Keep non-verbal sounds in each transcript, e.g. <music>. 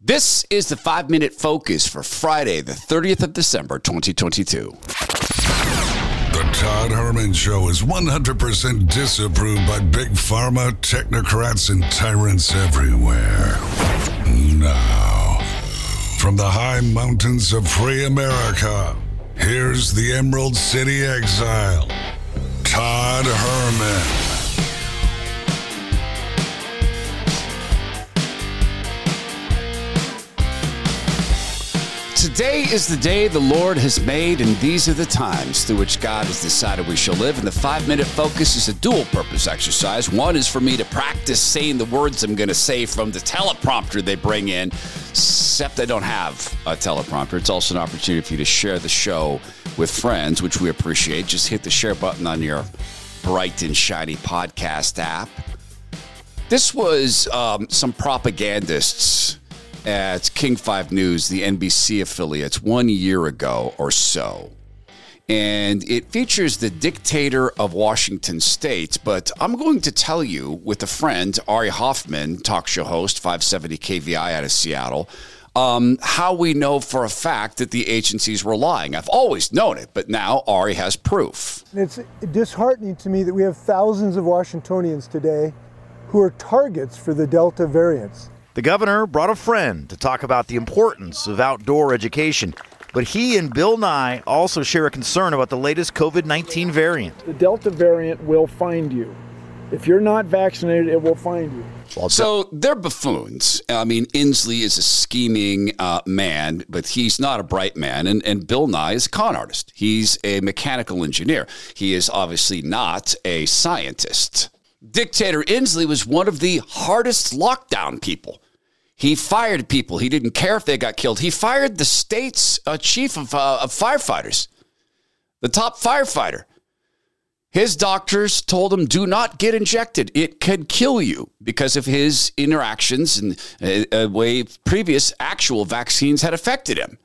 This is the five minute focus for Friday, the 30th of December, 2022. The Todd Herman Show is 100% disapproved by big pharma, technocrats, and tyrants everywhere. Now, from the high mountains of free America, here's the Emerald City exile, Todd Herman. Today is the day the Lord has made, and these are the times through which God has decided we shall live. And the five minute focus is a dual purpose exercise. One is for me to practice saying the words I'm going to say from the teleprompter they bring in, except I don't have a teleprompter. It's also an opportunity for you to share the show with friends, which we appreciate. Just hit the share button on your bright and shiny podcast app. This was um, some propagandists at King 5 News, the NBC affiliate, one year ago or so. And it features the dictator of Washington state. But I'm going to tell you, with a friend, Ari Hoffman, talk show host, 570 KVI out of Seattle, um, how we know for a fact that the agencies were lying. I've always known it, but now Ari has proof. It's disheartening to me that we have thousands of Washingtonians today who are targets for the Delta variants. The governor brought a friend to talk about the importance of outdoor education. But he and Bill Nye also share a concern about the latest COVID 19 variant. The Delta variant will find you. If you're not vaccinated, it will find you. So they're buffoons. I mean, Inslee is a scheming uh, man, but he's not a bright man. And, and Bill Nye is a con artist. He's a mechanical engineer. He is obviously not a scientist. Dictator Inslee was one of the hardest lockdown people. He fired people. He didn't care if they got killed. He fired the state's uh, chief of, uh, of firefighters, the top firefighter. His doctors told him, do not get injected. It could kill you because of his interactions and uh, uh way previous actual vaccines had affected him.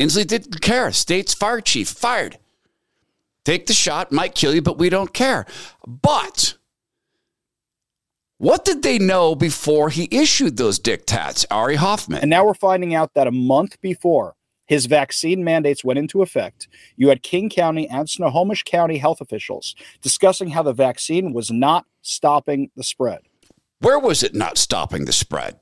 Inslee didn't care. State's fire chief fired. Take the shot, might kill you, but we don't care. But what did they know before he issued those diktats, Ari Hoffman? And now we're finding out that a month before his vaccine mandates went into effect, you had King County and Snohomish County health officials discussing how the vaccine was not stopping the spread. Where was it not stopping the spread?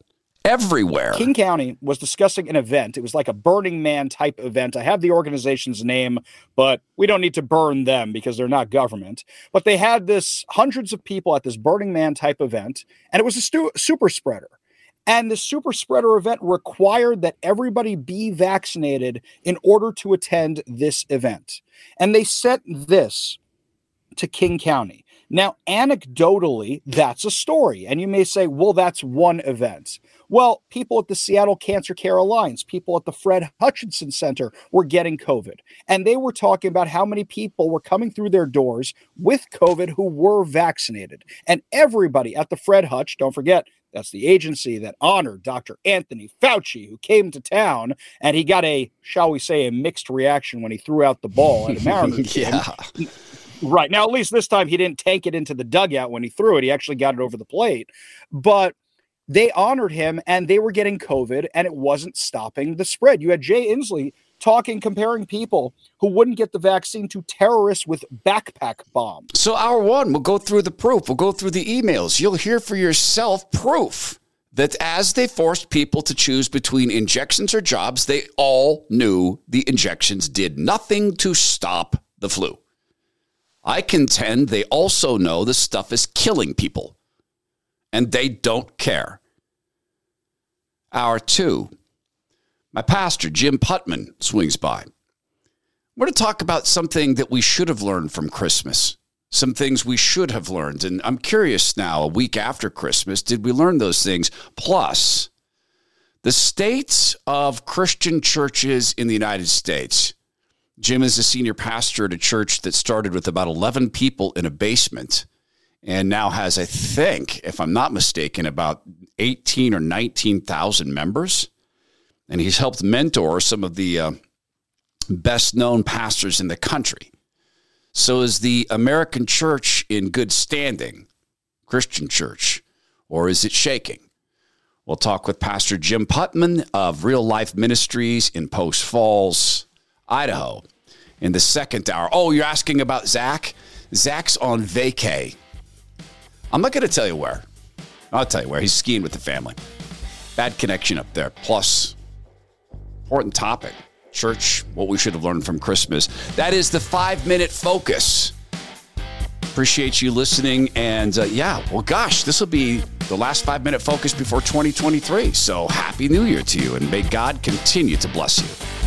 Everywhere. King County was discussing an event. It was like a Burning Man type event. I have the organization's name, but we don't need to burn them because they're not government. But they had this hundreds of people at this Burning Man type event, and it was a stu- super spreader. And the super spreader event required that everybody be vaccinated in order to attend this event. And they sent this to King County. Now, anecdotally, that's a story. And you may say, well, that's one event. Well, people at the Seattle Cancer Care Alliance, people at the Fred Hutchinson Center were getting COVID. And they were talking about how many people were coming through their doors with COVID who were vaccinated. And everybody at the Fred Hutch, don't forget, that's the agency that honored Dr. Anthony Fauci, who came to town and he got a, shall we say, a mixed reaction when he threw out the ball at a Mariners <laughs> yeah. game. Right. Now, at least this time he didn't tank it into the dugout when he threw it. He actually got it over the plate. But they honored him and they were getting COVID and it wasn't stopping the spread. You had Jay Inslee talking, comparing people who wouldn't get the vaccine to terrorists with backpack bombs. So, hour one, we'll go through the proof, we'll go through the emails. You'll hear for yourself proof that as they forced people to choose between injections or jobs, they all knew the injections did nothing to stop the flu. I contend they also know the stuff is killing people and they don't care. Hour two, my pastor, Jim Putman, swings by. We're going to talk about something that we should have learned from Christmas, some things we should have learned. And I'm curious now, a week after Christmas, did we learn those things? Plus, the states of Christian churches in the United States. Jim is a senior pastor at a church that started with about 11 people in a basement and now has, I think, if I'm not mistaken, about 18 or 19,000 members. And he's helped mentor some of the uh, best known pastors in the country. So, is the American church in good standing, Christian church, or is it shaking? We'll talk with Pastor Jim Putman of Real Life Ministries in Post Falls, Idaho. In the second hour. Oh, you're asking about Zach? Zach's on vacay. I'm not going to tell you where. I'll tell you where. He's skiing with the family. Bad connection up there. Plus, important topic church, what we should have learned from Christmas. That is the five minute focus. Appreciate you listening. And uh, yeah, well, gosh, this will be the last five minute focus before 2023. So happy new year to you and may God continue to bless you.